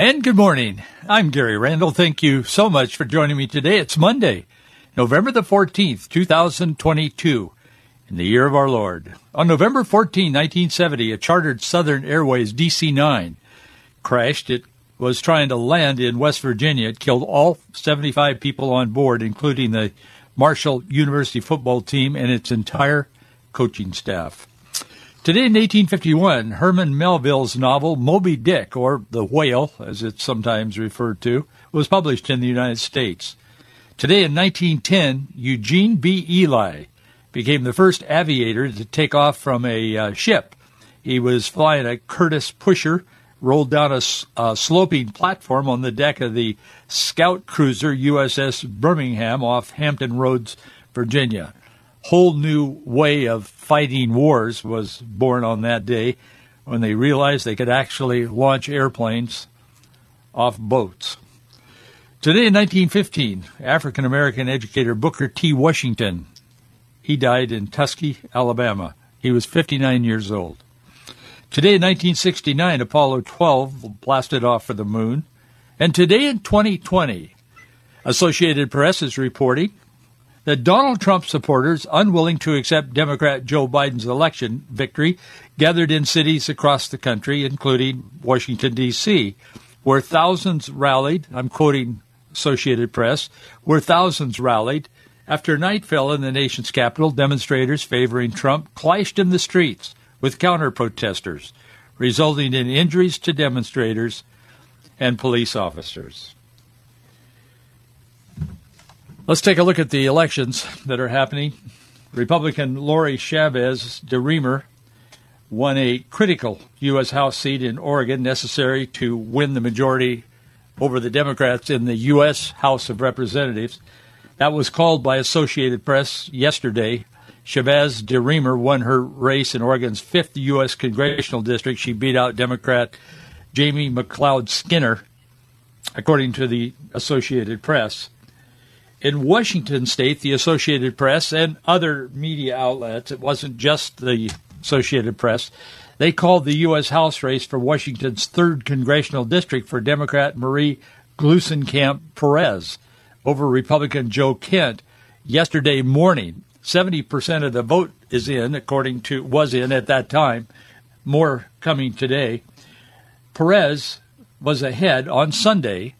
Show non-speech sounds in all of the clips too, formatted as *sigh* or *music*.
And good morning. I'm Gary Randall. Thank you so much for joining me today. It's Monday, November the 14th, 2022, in the year of our Lord. On November 14, 1970, a chartered Southern Airways DC 9 crashed. It was trying to land in West Virginia. It killed all 75 people on board, including the Marshall University football team and its entire coaching staff. Today in 1851, Herman Melville's novel Moby Dick, or The Whale, as it's sometimes referred to, was published in the United States. Today in 1910, Eugene B. Ely became the first aviator to take off from a uh, ship. He was flying a Curtiss pusher, rolled down a sloping platform on the deck of the scout cruiser USS Birmingham off Hampton Roads, Virginia whole new way of fighting wars was born on that day when they realized they could actually launch airplanes off boats. Today in 1915, African American educator Booker T. Washington, he died in Tuskegee, Alabama. He was 59 years old. Today in 1969, Apollo 12 blasted off for the moon. And today in 2020, Associated Press is reporting that Donald Trump supporters, unwilling to accept Democrat Joe Biden's election victory, gathered in cities across the country, including Washington, D.C., where thousands rallied. I'm quoting Associated Press, where thousands rallied. After night fell in the nation's capital, demonstrators favoring Trump clashed in the streets with counter protesters, resulting in injuries to demonstrators and police officers. Let's take a look at the elections that are happening. Republican Lori Chavez DeRemer won a critical U.S. House seat in Oregon necessary to win the majority over the Democrats in the U.S. House of Representatives. That was called by Associated Press yesterday. Chavez DeRemer won her race in Oregon's fifth U.S. congressional district. She beat out Democrat Jamie McLeod Skinner, according to the Associated Press in Washington state, the Associated Press and other media outlets, it wasn't just the Associated Press, they called the U.S. House race for Washington's 3rd Congressional District for Democrat Marie Gluesenkamp Perez over Republican Joe Kent yesterday morning. 70% of the vote is in, according to, was in at that time, more coming today. Perez was ahead on Sunday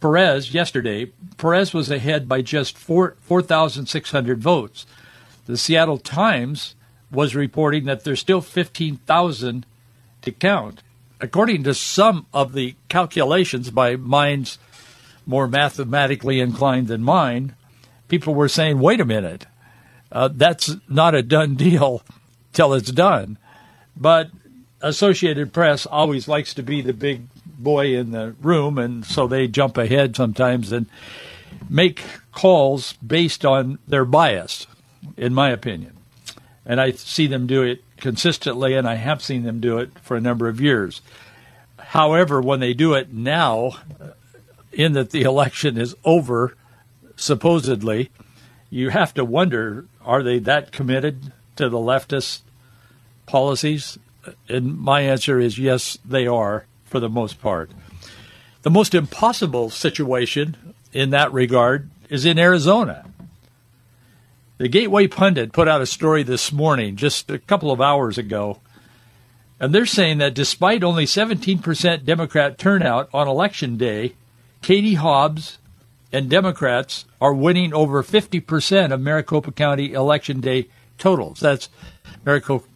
Perez yesterday, Perez was ahead by just 4 4,600 votes. The Seattle Times was reporting that there's still 15,000 to count. According to some of the calculations by minds more mathematically inclined than mine, people were saying, wait a minute, uh, that's not a done deal till it's done. But Associated Press always likes to be the big boy in the room, and so they jump ahead sometimes and make calls based on their bias, in my opinion. And I see them do it consistently, and I have seen them do it for a number of years. However, when they do it now, uh, in that the *laughs* election is over, supposedly, you have to wonder are they that committed to the leftist policies? Uh, and my answer is yes, they are for the most part. The most impossible situation in that regard is in Arizona. The Gateway Pundit put out a story this morning, just a couple of hours ago, and they're saying that despite only 17% Democrat turnout on election day, Katie Hobbs and Democrats are winning over 50% of Maricopa County election day totals. That's Maricopa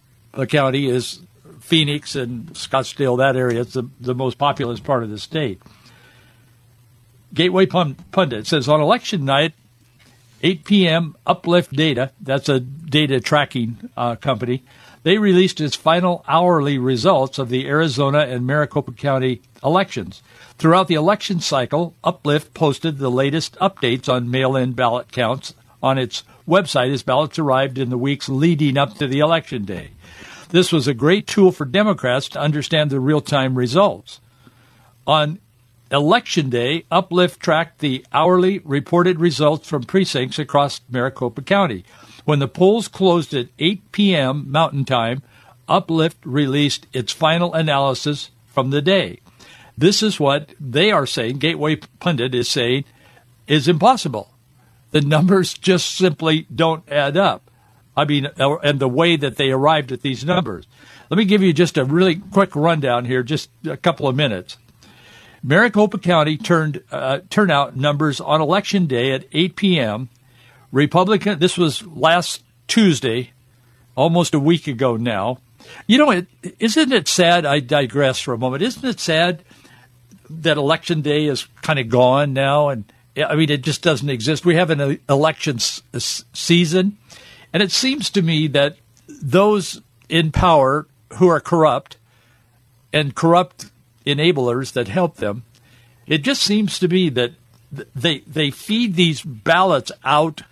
County is Phoenix and Scottsdale, that area. It's the, the most populous part of the state. Gateway Pundit says on election night, 8 p.m., Uplift Data, that's a data tracking uh, company, they released its final hourly results of the Arizona and Maricopa County elections. Throughout the election cycle, Uplift posted the latest updates on mail in ballot counts on its website as ballots arrived in the weeks leading up to the election day. This was a great tool for Democrats to understand the real time results. On election day, Uplift tracked the hourly reported results from precincts across Maricopa County. When the polls closed at 8 p.m. Mountain Time, Uplift released its final analysis from the day. This is what they are saying, Gateway Pundit is saying, is impossible. The numbers just simply don't add up. I mean, and the way that they arrived at these numbers. Let me give you just a really quick rundown here, just a couple of minutes. Maricopa County turned uh, turnout numbers on election day at 8 p.m. Republican. This was last Tuesday, almost a week ago now. You know, is isn't it sad? I digress for a moment. Isn't it sad that election day is kind of gone now? And I mean, it just doesn't exist. We have an election season, and it seems to me that those in power who are corrupt and corrupt enablers that help them, it just seems to me that they they feed these ballots out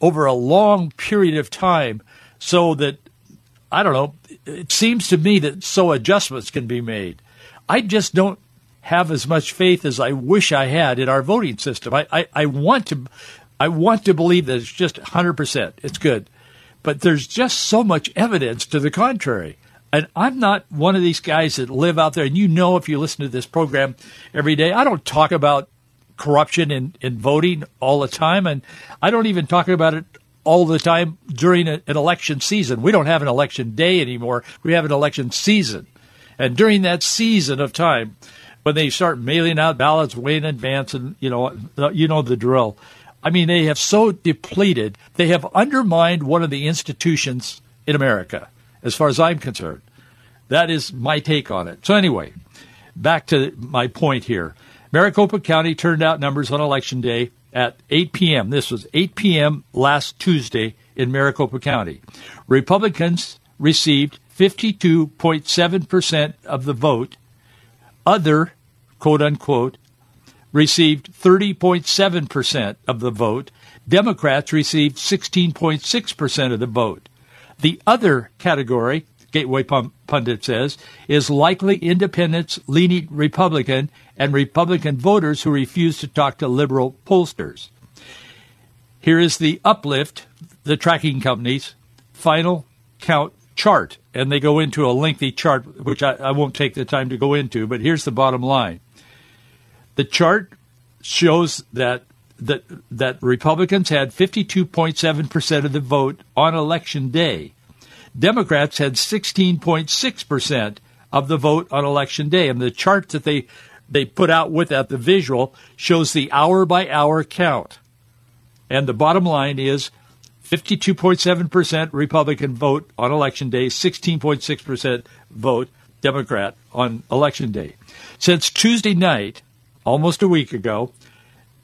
over a long period of time so that I don't know, it seems to me that so adjustments can be made. I just don't have as much faith as I wish I had in our voting system. I, I, I want to I want to believe that it's just 100%. It's good. But there's just so much evidence to the contrary. And I'm not one of these guys that live out there. And you know, if you listen to this program every day, I don't talk about corruption in, in voting all the time. And I don't even talk about it all the time during a, an election season. We don't have an election day anymore. We have an election season. And during that season of time, when they start mailing out ballots way in advance, and you know, you know the drill. I mean, they have so depleted. They have undermined one of the institutions in America, as far as I'm concerned. That is my take on it. So anyway, back to my point here. Maricopa County turned out numbers on election day at 8 p.m. This was 8 p.m. last Tuesday in Maricopa County. Republicans received 52.7% of the vote other, quote unquote, received 30.7% of the vote. Democrats received 16.6% of the vote. The other category, Gateway Pundit says, is likely independents leaning Republican and Republican voters who refuse to talk to liberal pollsters. Here is the uplift, the tracking company's final count chart, and they go into a lengthy chart, which I, I won't take the time to go into, but here's the bottom line. The chart shows that that that Republicans had 52.7% of the vote on election day. Democrats had 16.6% of the vote on election day. And the chart that they they put out with that, the visual, shows the hour by hour count. And the bottom line is 52.7% Republican vote on election day, 16.6% vote Democrat on election day. Since Tuesday night, almost a week ago,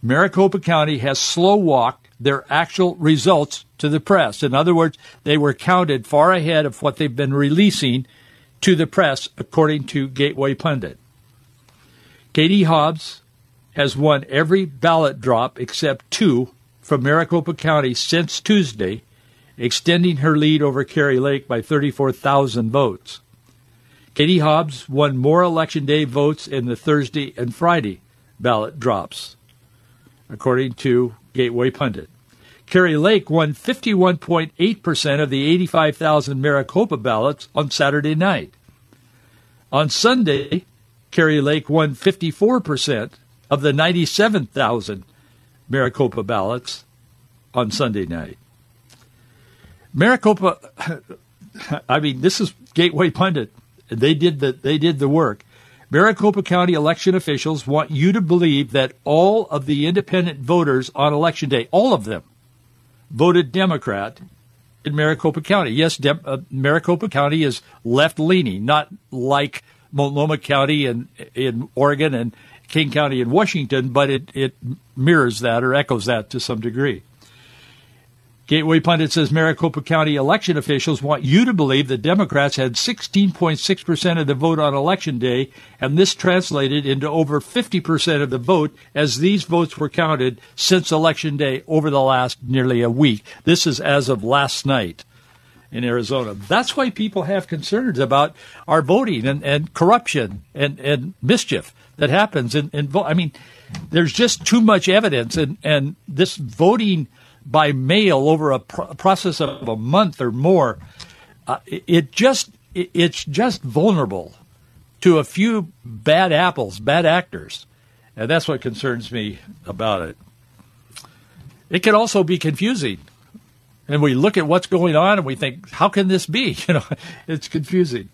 Maricopa County has slow walked their actual results to the press. In other words, they were counted far ahead of what they've been releasing to the press, according to Gateway Pundit. Katie Hobbs has won every ballot drop except two from Maricopa County since Tuesday, extending her lead over Kari Lake by 34,000 votes. Katie Hobbs won more Election Day votes in the Thursday and Friday ballot drops, according to Gateway Pundit. Kari Lake won 51.8% of the 85,000 Maricopa ballots on Saturday night. On Sunday, Kari Lake won 54% of the 97,000 Maricopa ballots on Sunday night. Maricopa, *laughs* I mean, this is Gateway Pundit. They did the they did the work. Maricopa County election officials want you to believe that all of the independent voters on election day, all of them, voted Democrat in Maricopa County. Yes, De- uh, Maricopa County is left leaning, not like Multnomah County in in Oregon and King County in Washington, but it, it mirrors that or echoes that to some degree. Gateway Pundit says Maricopa County election officials want you to believe that Democrats had 16.6% of the vote on election day, and this translated into over 50% of the vote as these votes were counted since election day over the last nearly a week. This is as of last night in Arizona. That's why people have concerns about our voting and, and corruption and, and mischief that happens in, in vote. I mean, there's just too much evidence, and, and this voting – by mail over a process of a month or more, uh, it, just it, it's just vulnerable to a few bad apples, bad actors, and that's what concerns me about it. It can also be confusing, and we look at what's going on and we think, how can this be? *laughs* You know, it's confusing.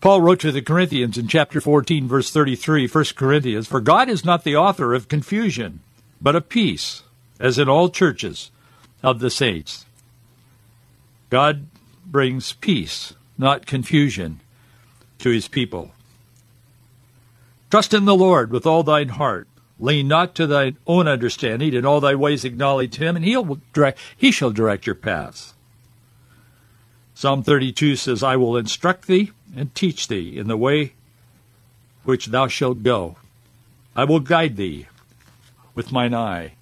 Paul wrote to the Corinthians in chapter 14, verse 33, 1 Corinthians, For God is not the author of confusion, but of peace as in all churches of the saints. God brings peace, not confusion, to his people. Trust in the Lord with all thine heart. Lean not to thine own understanding. In all thy ways acknowledge him, and he'll direct, he shall direct your paths. Psalm 32 says, I will instruct thee and teach thee in the way which thou shalt go. I will guide thee with mine eye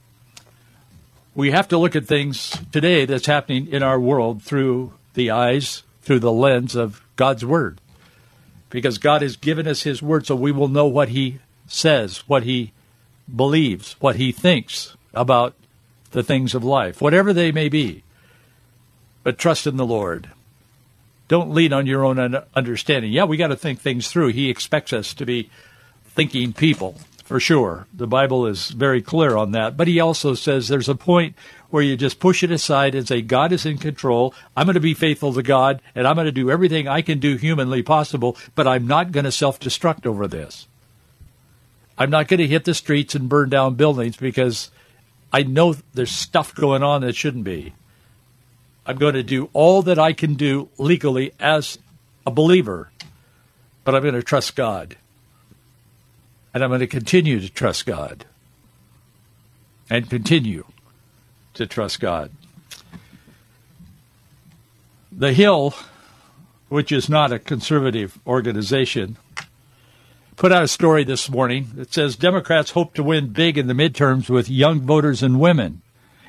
we have to look at things today that's happening in our world through the eyes, through the lens of God's Word. Because God has given us His Word so we will know what He says, what He believes, what He thinks about the things of life, whatever they may be. But trust in the Lord. Don't lean on your own understanding. Yeah, we got to think things through. He expects us to be thinking people for sure. The Bible is very clear on that. But he also says there's a point where you just push it aside and say, God is in control. I'm going to be faithful to God, and I'm going to do everything I can do humanly possible, but I'm not going to self destruct over this. I'm not going to hit the streets and burn down buildings because I know there's stuff going on that shouldn't be. I'm going to do all that I can do legally as a believer, but I'm going to trust God. And I'm going to continue to trust God and continue to trust God. The Hill, which is not a conservative organization, put out a story this morning that says Democrats hope to win big in the midterms with young voters and women.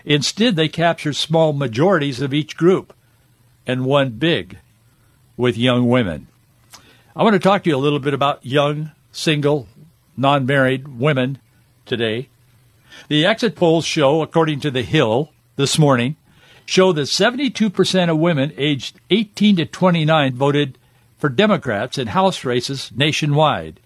Instead, they captured small majorities of each group and won big with young women. I want to talk to you a little bit about young, single, non married women today. The exit polls show, according to The Hill this morning, show that 72% of women aged 18 to 29 voted for Democrats in House races nationwide.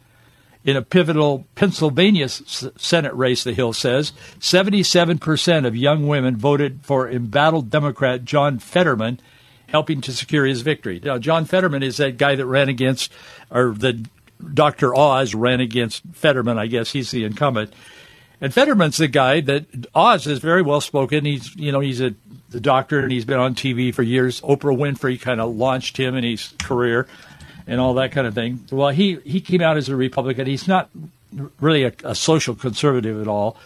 In a pivotal Pennsylvania Senate race, The Hill says, 77% of young women voted for embattled Democrat John Fetterman, helping to secure his victory. Now, John Fetterman is that guy that ran against, or the Dr. Oz ran against Fetterman. I guess he's the incumbent. And Fetterman's the guy that Oz is very well spoken. He's you know he's a the doctor and he's been on TV for years. Oprah Winfrey kind of launched him in his career and all that kind of thing. Well, he he came out as a Republican. He's not really a, a social conservative at all,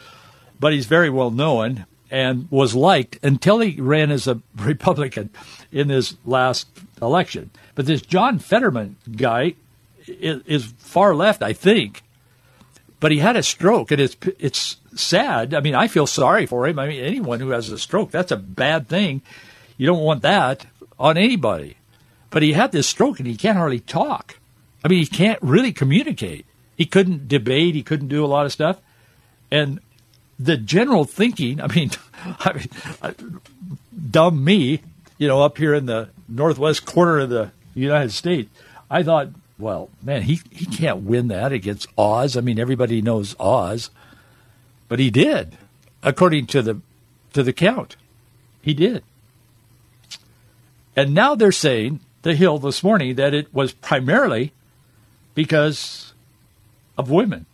but he's very well known and was liked until he ran as a *laughs* Republican in this last election. But this John Fetterman guy is far left, I think. But he had a stroke, and it's it's sad. I mean, I feel sorry for him. I mean, anyone who has a stroke, that's a bad thing. You don't want that on anybody. But he had this stroke, and he can't hardly talk. I mean, he can't really communicate. He couldn't debate. He couldn't do a lot of stuff. And the general thinking, I mean, *laughs* I mean, dumb me, you know, up here in the northwest corner of the United States, I thought well, man, he, he can't win that against Oz. I mean, everybody knows Oz, but he did, according to the to the count. He did. And now they're saying the Hill this morning that it was primarily because of women,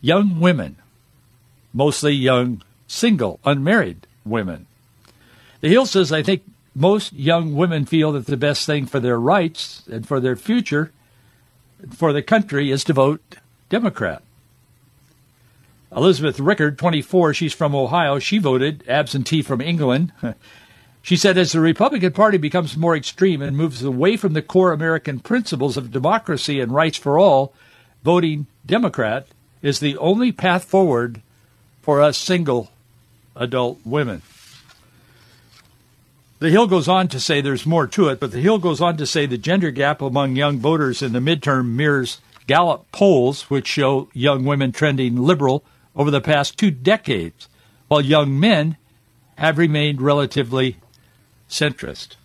young women, mostly young single, unmarried women. The Hill says, I think most young women feel that the best thing for their rights and for their future for the country is to vote Democrat. Elizabeth Rickard, 24, she's from Ohio. She voted absentee from England. *laughs* She said, as the Republican Party becomes more extreme and moves away from the core American principles of democracy and rights for all, voting Democrat is the only path forward for us single adult women. The Hill goes on to say there's more to it, but the Hill goes on to say the gender gap among young voters in the midterm mirrors Gallup polls, which show young women trending liberal over the past two decades, while young men have remained relatively centrist.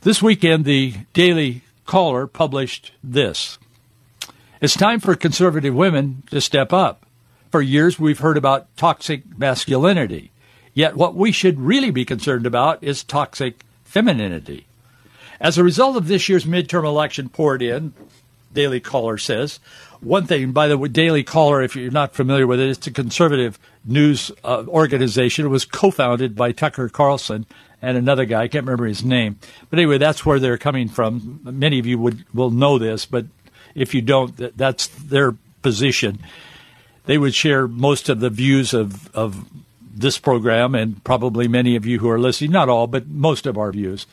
This weekend, the Daily Caller published this. It's time for conservative women to step up. For years, we've heard about toxic masculinity. Yet, what we should really be concerned about is toxic femininity. As a result of this year's midterm election poured in, Daily Caller says, one thing, by the way, Daily Caller, if you're not familiar with it, it's a conservative news uh, organization. It was co-founded by Tucker Carlson and another guy. I can't remember his name. But anyway, that's where they're coming from. Many of you would will know this, but if you don't, that's their position. They would share most of the views of, of this program and probably many of you who are listening, not all, but most of our views.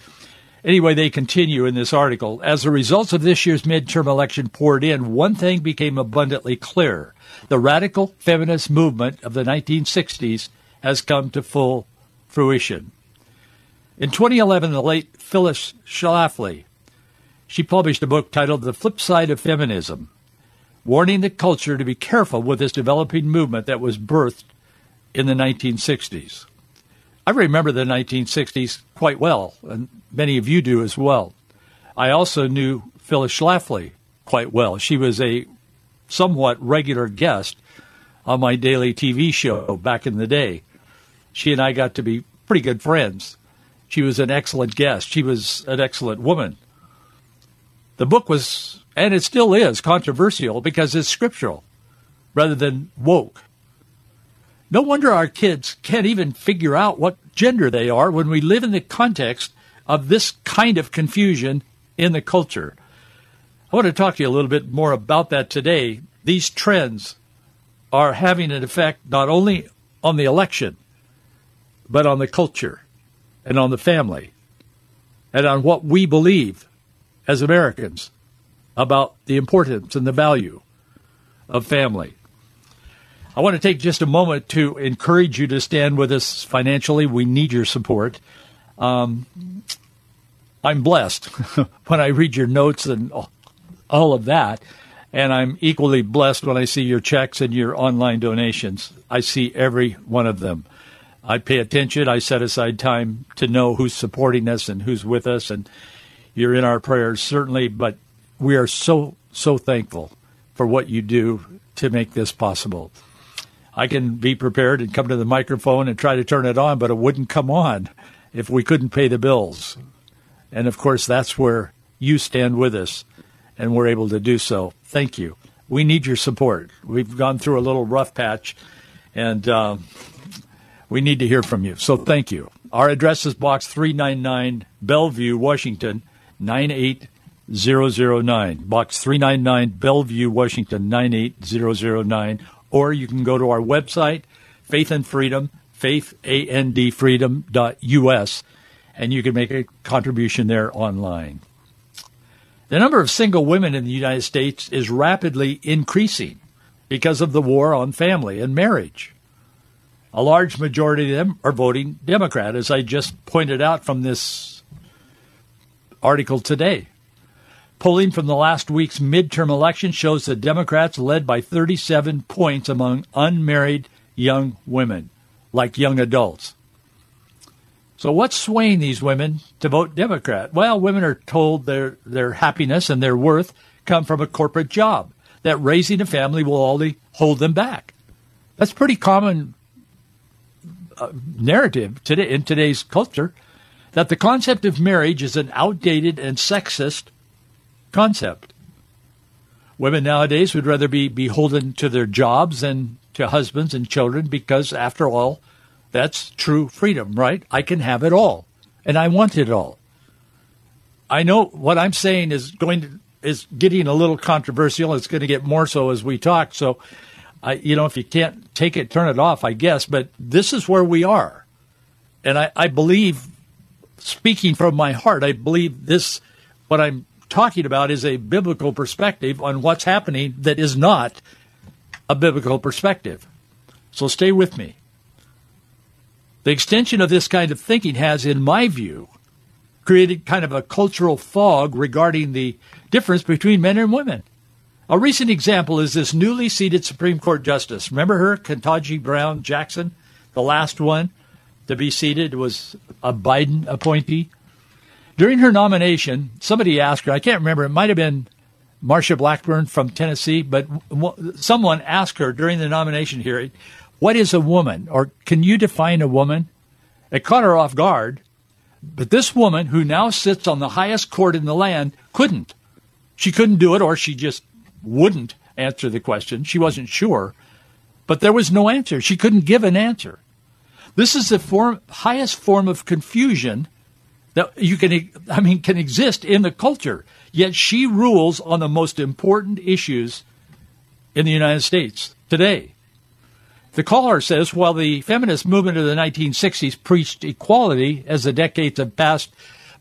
Anyway, they continue in this article. As the results of this year's midterm election poured in, one thing became abundantly clear. The radical feminist movement of the 1960s has come to full fruition. In 2011, the late Phyllis Schlafly, she published a book titled The Flip Side of Feminism, warning the culture to be careful with this developing movement that was birthed in the 1960s. I remember the 1960s quite well, and many of you do as well. I also knew Phyllis Schlafly quite well. She was a somewhat regular guest on my daily TV show back in the day. She and I got to be pretty good friends. She was an excellent guest. She was an excellent woman. The book was, and it still is, controversial because it's scriptural rather than woke. No wonder our kids can't even figure out what gender they are when we live in the context of this kind of confusion in the culture. I want to talk to you a little bit more about that today. These trends are having an effect not only on the election, but on the culture and on the family and on what we believe as Americans about the importance and the value of family. I want to take just a moment to encourage you to stand with us financially. We need your support. Um, I'm blessed *laughs* when I read your notes and all of that. And I'm equally blessed when I see your checks and your online donations. I see every one of them. I pay attention. I set aside time to know who's supporting us and who's with us. And you're in our prayers, certainly. But we are so, so thankful for what you do to make this possible. I can be prepared and come to the microphone and try to turn it on, but it wouldn't come on if we couldn't pay the bills. And of course, that's where you stand with us, and we're able to do so. Thank you. We need your support. We've gone through a little rough patch, and uh, we need to hear from you. So thank you. Our address is Box 399, Bellevue, Washington, 98009. Box 399, Bellevue, Washington, 98009 or you can go to our website, Faith and Freedom, faithandfreedom.us, and you can make a contribution there online. The number of single women in the United States is rapidly increasing because of the war on family and marriage. A large majority of them are voting Democrat, as I just pointed out from this article today. Polling from the last week's midterm election shows the Democrats led by 37 points among unmarried young women, like young adults. So what's swaying these women to vote Democrat? Well, women are told their their happiness and their worth come from a corporate job, that raising a family will only hold them back. That's pretty common uh, narrative today in today's culture that the concept of marriage is an outdated and sexist concept. Women nowadays would rather be beholden to their jobs than to husbands and children because, after all, that's true freedom, right? I can have it all, and I want it all. I know what I'm saying is going to is getting a little controversial. It's going to get more so as we talk. So, I, you know, if you can't take it, turn it off, I guess. But this is where we are. And I, I believe, speaking from my heart, I believe this, what I'm talking about is a biblical perspective on what's happening that is not a biblical perspective. So stay with me. The extension of this kind of thinking has, in my view, created kind of a cultural fog regarding the difference between men and women. A recent example is this newly seated Supreme Court Justice. Remember her, Ketanji Brown Jackson, the last one to be seated was a Biden appointee. During her nomination, somebody asked her, I can't remember, it might have been Marsha Blackburn from Tennessee, but someone asked her during the nomination hearing, What is a woman? Or can you define a woman? It caught her off guard. But this woman, who now sits on the highest court in the land, couldn't. She couldn't do it, or she just wouldn't answer the question. She wasn't sure. But there was no answer. She couldn't give an answer. This is the form, highest form of confusion that you can, I mean, can exist in the culture. Yet she rules on the most important issues in the United States today. The caller says while the feminist movement of the 1960s preached equality as the decades have passed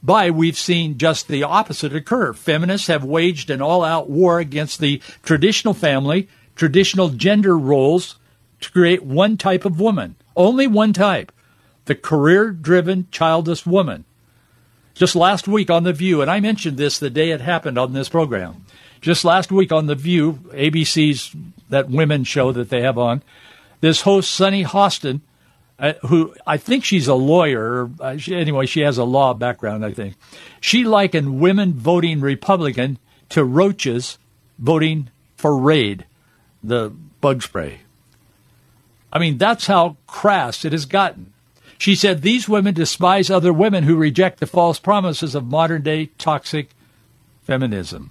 by, we've seen just the opposite occur. Feminists have waged an all out war against the traditional family, traditional gender roles to create one type of woman, only one type the career driven, childless woman. Just last week on The View, and I mentioned this the day it happened on this program. Just last week on The View, ABC's that women show that they have on, this host, Sunny Hostin, uh, who I think she's a lawyer. Uh, she, anyway, she has a law background, I think. She likened women voting Republican to roaches voting for Raid, the bug spray. I mean, that's how crass it has gotten. She said these women despise other women who reject the false promises of modern day toxic feminism.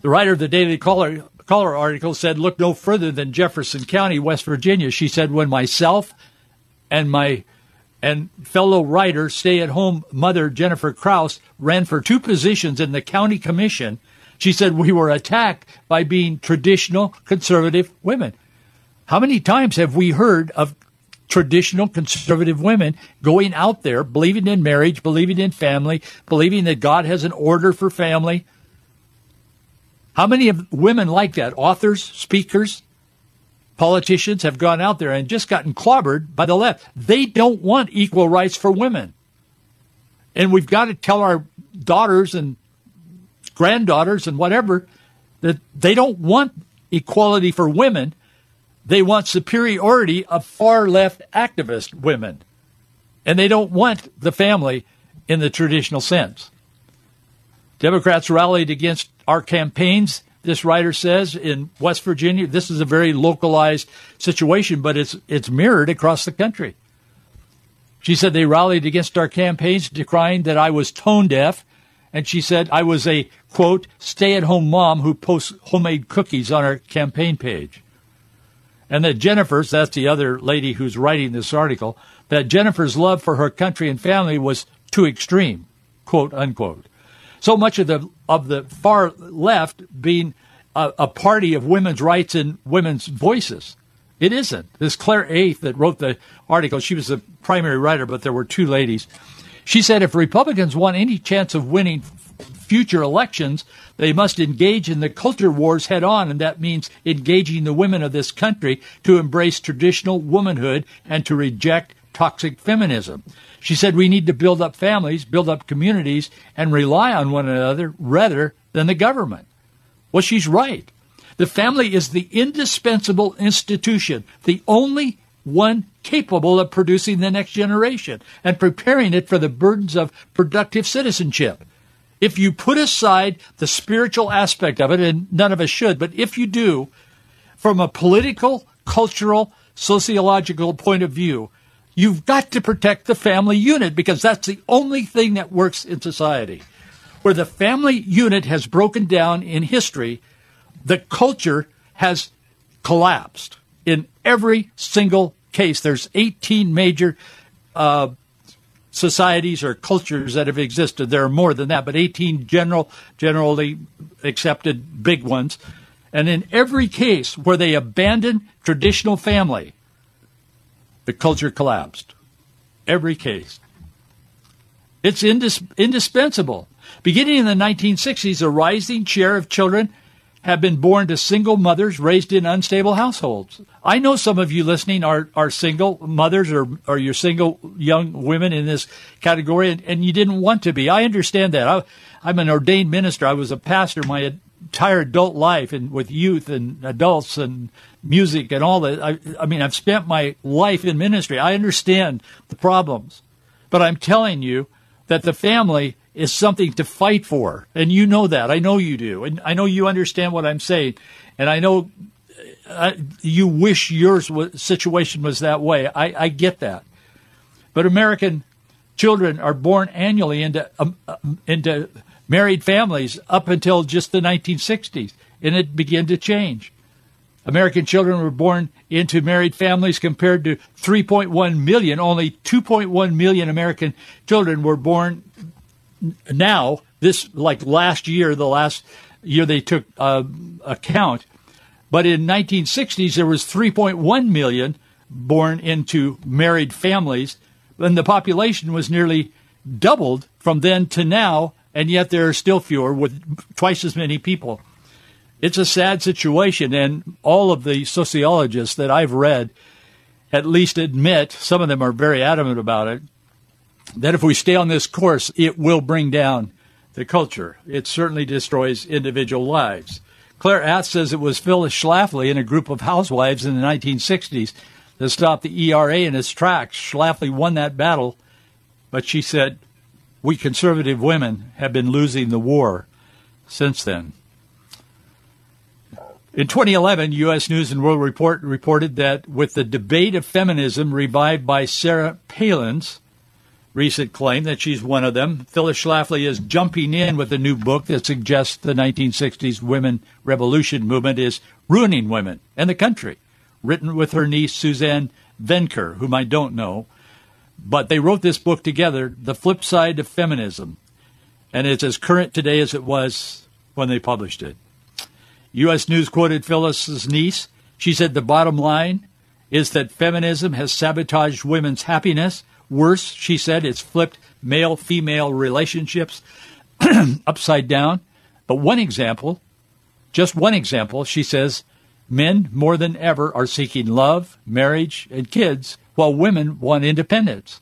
The writer of the Daily Caller, Caller article said, Look no further than Jefferson County, West Virginia. She said, When myself and my and fellow writer, stay at home mother Jennifer Kraus, ran for two positions in the county commission, she said, We were attacked by being traditional conservative women. How many times have we heard of traditional conservative women going out there, believing in marriage, believing in family, believing that God has an order for family. How many of women like that, authors, speakers, politicians, have gone out there and just gotten clobbered by the left? They don't want equal rights for women. And we've got to tell our daughters and granddaughters and whatever that they don't want equality for women. They want superiority of far left activist women. And they don't want the family in the traditional sense. Democrats rallied against our campaigns, this writer says, in West Virginia. This is a very localized situation, but it's, it's mirrored across the country. She said they rallied against our campaigns, decrying that I was tone deaf. And she said I was a, quote, stay at home mom who posts homemade cookies on our campaign page. And that Jennifer's, that's the other lady who's writing this article, that Jennifer's love for her country and family was too extreme, quote unquote. So much of the of the far left being a, a party of women's rights and women's voices. It isn't. This Claire Eighth that wrote the article, she was the primary writer, but there were two ladies. She said if Republicans want any chance of winning future elections, they must engage in the culture wars head on, and that means engaging the women of this country to embrace traditional womanhood and to reject toxic feminism. She said we need to build up families, build up communities, and rely on one another rather than the government. Well, she's right. The family is the indispensable institution, the only one capable of producing the next generation and preparing it for the burdens of productive citizenship if you put aside the spiritual aspect of it, and none of us should, but if you do, from a political, cultural, sociological point of view, you've got to protect the family unit because that's the only thing that works in society. Where the family unit has broken down in history, the culture has collapsed in every single case. There's 18 major uh, societies or cultures that have existed. There are more than that, but 18 general, generally accepted big ones. And in every case where they abandoned traditional family, the culture collapsed. Every case. It's indis- indispensable. Beginning in the 1960s, a rising share of children have been born to single mothers raised in unstable households. I know some of you listening are, are single mothers or, or you're single young women in this category and, and you didn't want to be. I understand that. I, I'm an ordained minister. I was a pastor my entire adult life and with youth and adults and music and all that. I, I mean, I've spent my life in ministry. I understand the problems, but I'm telling you that the family is something to fight for. And you know that. I know you do. And I know you understand what I'm saying. And I know uh, you wish your situation was that way. I, I, get that. But American children are born annually into, um, um, into married families up until just the 1960s. And it began to change. American children were born into married families compared to 3.1 million. Only 2.1 million American children were born now, this like last year, the last year they took uh, account, but in 1960s there was 3.1 million born into married families, and the population was nearly doubled from then to now, and yet there are still fewer with twice as many people. It's a sad situation, and all of the sociologists that I've read at least admit, some of them are very adamant about it, that if we stay on this course, it will bring down the culture. It certainly destroys individual lives. Claire Ath says it was Phyllis Schlafly and a group of housewives in the 1960s that stopped the ERA in its tracks. Schlafly won that battle, but she said, We conservative women have been losing the war since then. In 2011, U.S. News and World Report reported that with the debate of feminism revived by Sarah Palin's recent claim that she's one of them. Phyllis Schlafly is jumping in with a new book that suggests the 1960s women revolution movement is ruining women and the country, written with her niece Suzanne Venker, whom I don't know. But they wrote this book together, The Flip Side of Feminism, and it's as current today as it was when they published it. U.S. News quoted Phyllis's niece. She said the bottom line is that feminism has sabotaged women's happiness Worse, she said, it's flipped male female relationships *clears throat* upside down. But one example, just one example, she says, men more than ever are seeking love, marriage, and kids, while women want independence.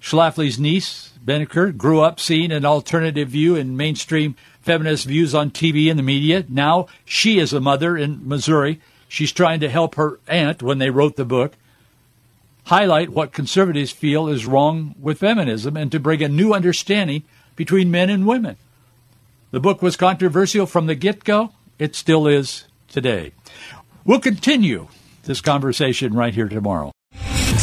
Schlafly's niece, Venker, grew up seeing an alternative view in mainstream feminist views on TV and the media. Now she is a mother in Missouri. She's trying to help her aunt when they wrote the book highlight what conservatives feel is wrong with feminism and to bring a new understanding between men and women. The book was controversial from the get go. It still is today. We'll continue this conversation right here tomorrow.